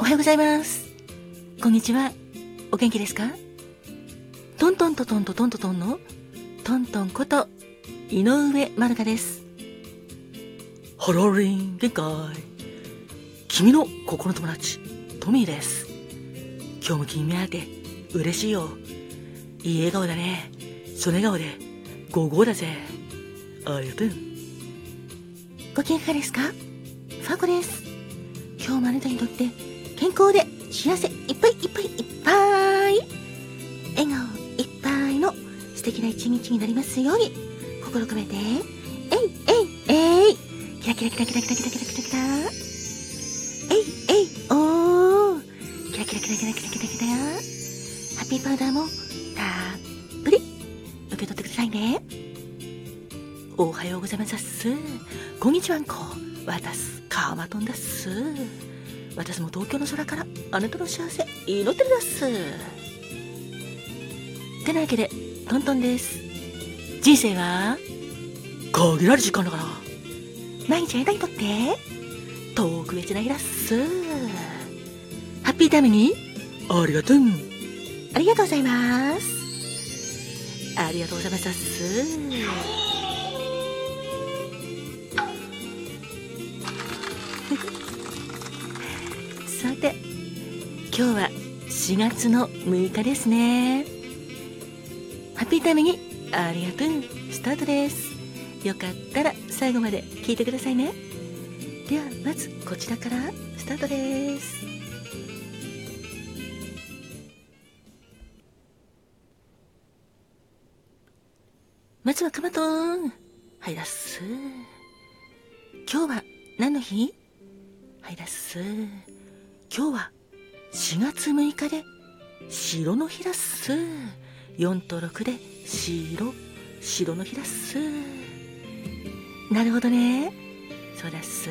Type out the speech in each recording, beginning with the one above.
おはようございます。こんにちは。お元気ですか？トントントントントントントンのトントンこと井上まるかです。ハローリン限界。君の心の友達、トミーです。今日も君目当て、嬉しいよ。いい笑顔だね。その笑顔で、ゴーゴーだぜ。ありがとう。ご機嫌いかがですか？ファーコです。今日もあなたにとって健康で幸せいっぱいいっぱいいっぱい。笑顔いっぱいの素敵な一日になりますように。心込めて。えいえいえい。キラキラキラキラキラキラキラキラキラえいえいおー。キラキラキラキラキラキラキラ。ハッピーパウダーもたっぷり。受け取ってくださいね。おはようございます。こんにちはんこわたすカーマトンだっす。私も東京の空からあなたの幸せ祈ってるだっす。てなわけでトントンです。人生は限られる時間だから。毎日あなたにとって特別な日だっす。ハッピータイムに。ありがとう。ありがとうございます。ありがとうございますさて今日は4月の6日ですね。ハッピータイムにありがとう。スタートです。よかったら最後まで聞いてくださいね。ではまずこちらからスタートです。まずはカマトン。はいだっす今日は何の日？はいだっす今日は4月6日で白の日だっす。4と6で白。白の日だっす。なるほどね。そうだっす。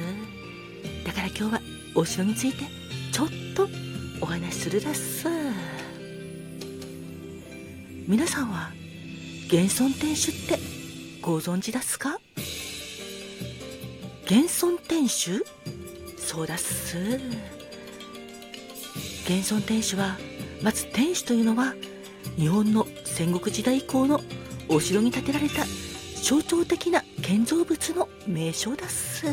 だから今日はお城についてちょっとお話しするだっす。皆さんは現存天守ってご存知だっすか？現存天守？そうだっす。現存天守はまず天守というのは日本の戦国時代以降のお城に建てられた象徴的な建造物の名称だっす。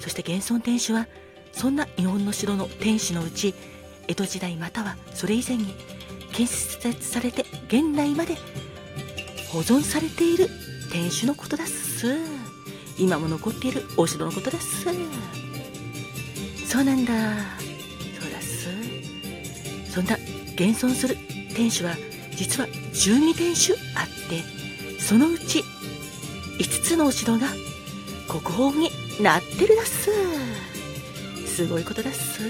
そして現存天守はそんな日本の城の天守のうち江戸時代またはそれ以前に建設されて現代まで保存されている天守のことだっす。今も残っているお城のことだっす。そうなんだ。そんな現存する天守は実は12天守あってそのうち5つのお城が国宝になってるだっす。すごいことだっす。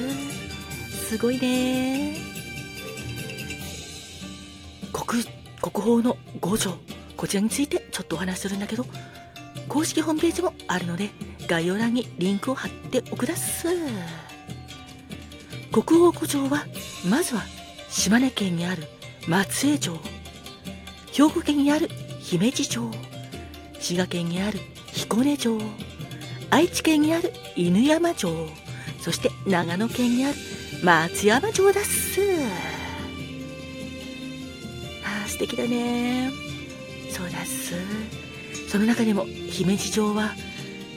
すごいね。国国宝の5条こちらについてちょっとお話するんだけど公式ホームページもあるので概要欄にリンクを貼っておくだっす。国宝古城はまずは島根県にある松江城兵庫県にある姫路城滋賀県にある彦根城愛知県にある犬山城そして長野県にある松山城だっす。あ素敵だね。そうだっす。その中でも姫路城は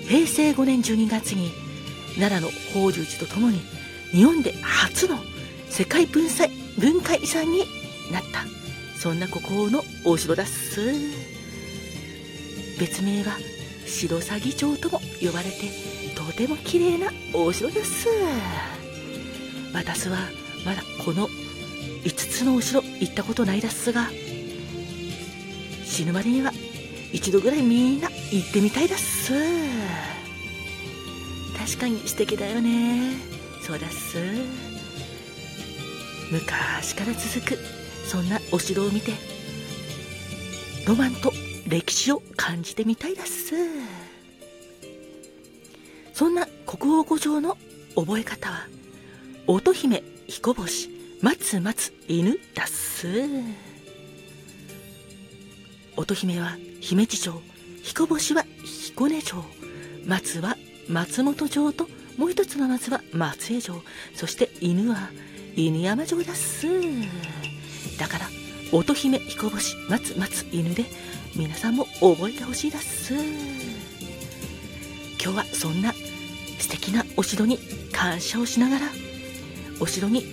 平成5年12月に奈良の法隆寺とともに日本で初の世界文化文化遺産になった。そんな国宝のお城だっす。別名は白鷺城とも呼ばれてとても綺麗なお城です。私はまだこの5つのお城行ったことないですが死ぬまでには一度ぐらいみんな行ってみたいです。確かに素敵だよね。そうだっす。昔から続くそんなお城を見てロマンと歴史を感じてみたいです。そんな国王五条の覚え方は乙姫彦星松松犬だす。乙姫は姫路城彦星は彦根城松は松本城ともう一つの松は松江城そして犬は犬山城だっす。だから乙姫彦星松松犬で皆さんも覚えてほしいだっす。今日はそんな素敵なお城に感謝をしながらお城に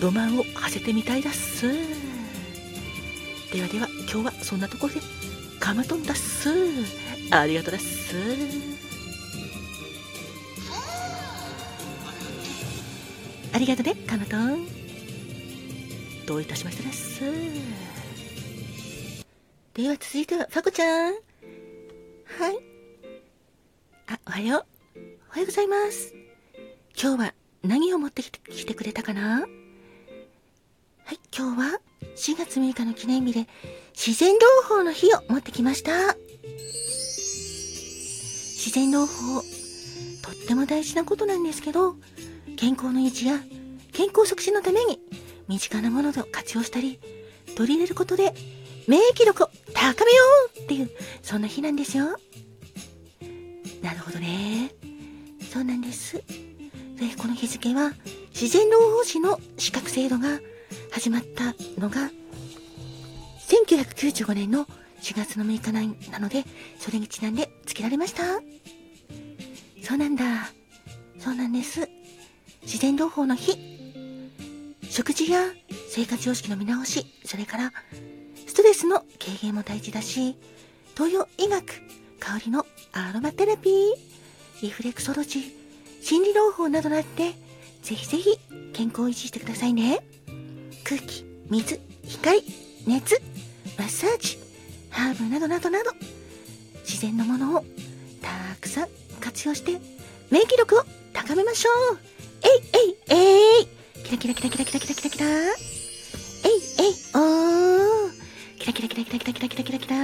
ロマンを馳せてみたいだっす。ではでは今日はそんなところでカマトンだっす。ありがとうだっす。りがとうねカマトンどういたしましてです。では続いてはファコちゃん。はい。あおはよう。おはようございます。今日は何を持ってきてくれたかな？はい今日は4月6日の記念日で自然療法の日を持ってきました。自然療法とっても大事なことなんですけど健康の維持や健康促進のために身近なものを活用したり取り入れることで免疫力を高めようっていうそんな日なんですよ。なるほどね。そうなんです。でこの日付は自然療法士の資格制度が始まったのが1995年の4月の6日なのでそれにちなんで付けられました。そうなんだ。そうなんです。自然療法の日。食事や生活様式の見直しそれからストレスの軽減も大事だし東洋医学香りのアロマテラピーリフレクソロジー心理療法などがあってぜひぜひ健康を維持してくださいね。空気水光熱マッサージハーブなどなどなど自然のものをたくさん活用して免疫力を高めましょう。えいえいえいキラキラキラキラキラキラキラキラ。えいえいおー。キラキラキラキラキラキラキラキラキラ。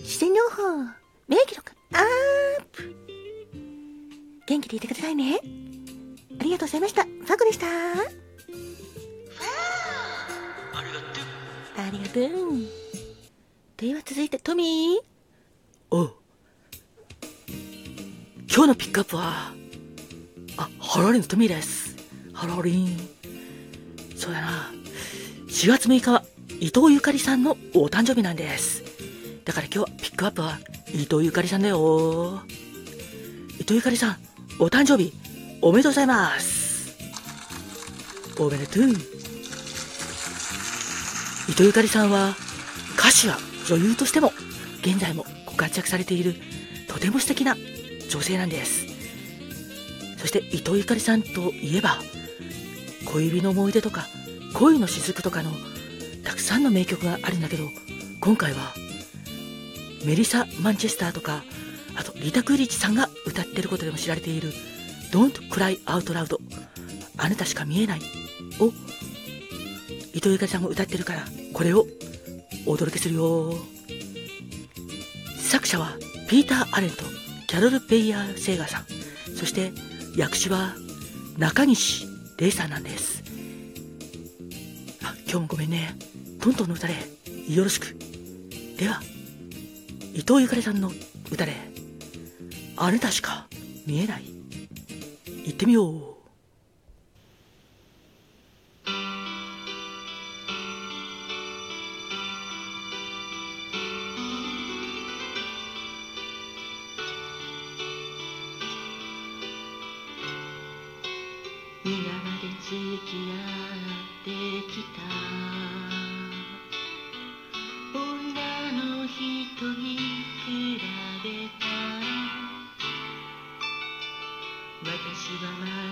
自然療法免疫力アップ。元気でいてくださいね。ありがとうございました。ファコでした。ありがとう。では続いてトミー。おう。今日のピックアップは、あ、ハロリンのトミーです。ハロリン。そうだな。4月6日は伊藤ゆかりさんのお誕生日なんです。だから今日はピックアップは伊藤ゆかりさんだよ。伊藤ゆかりさん、お誕生日おめでとうございます。おめでとう。伊藤ゆかりさんは歌手や女優としても現在もご活躍されているとても素敵な女性なんです。そして伊藤ゆかりさんといえば小指の思い出とか恋の雫とかのたくさんの名曲があるんだけど今回はメリサ・マンチェスターとかあとリタ・クーリッチさんが歌ってることでも知られている Don't Cry Out Loud あなたしか見えないを伊藤ゆかりさんも歌ってるからこれをお届けするよ。作者はピーター・アレンとキャロル・ペイヤー・セーガーさん。そして役師は中西玲さんなんです。あ今日もごめんね。トントンの歌でよろしく。では伊藤ゆかりさんの歌であなたしか見えない。行ってみよう。今まで付き合ってきた。女の人に比べた。私はまだ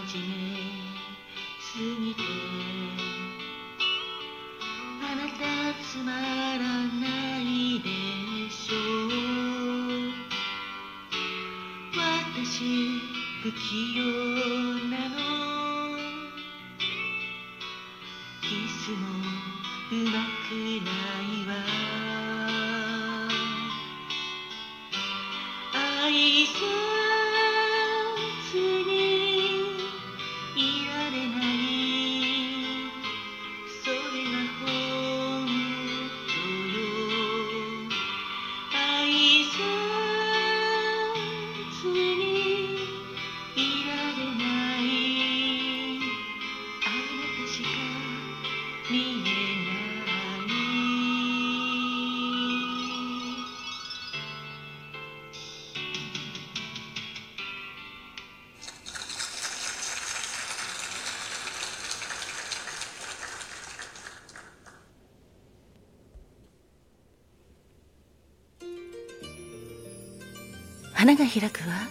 花が開くは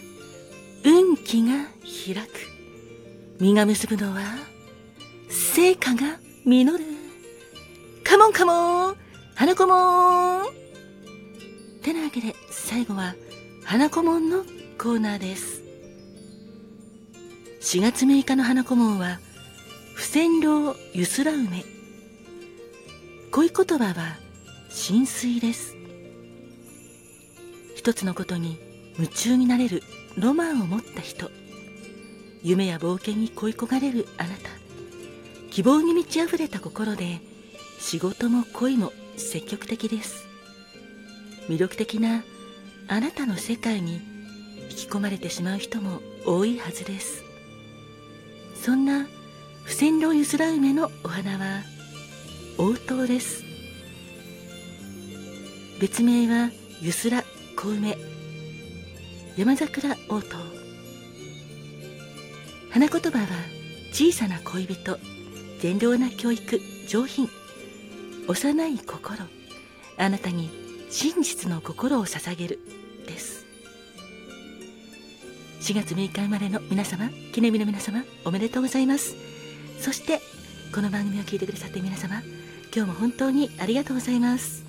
運気が開く。実が結ぶのは成果が実る。カモンカモン。花子もん。てなわけで最後は花子門のコーナーです。4月6日の花子門は不戦量ゆすら梅。恋言葉は浸水です。一つのことに夢中になれるロマンを持った人。夢や冒険に恋焦がれるあなた。希望に満ち溢れた心で仕事も恋も積極的です。魅力的なあなたの世界に引き込まれてしまう人も多いはずです。そんな不戦老ゆすら梅のお花は応答です。別名はゆすら小梅山桜応答。花言葉は小さな恋人。善良な教育上品。幼い心。あなたに真実の心を捧げるです。4月6日生まれの皆様記念日の皆様おめでとうございます。そしてこの番組を聞いてくださって皆様今日も本当にありがとうございます。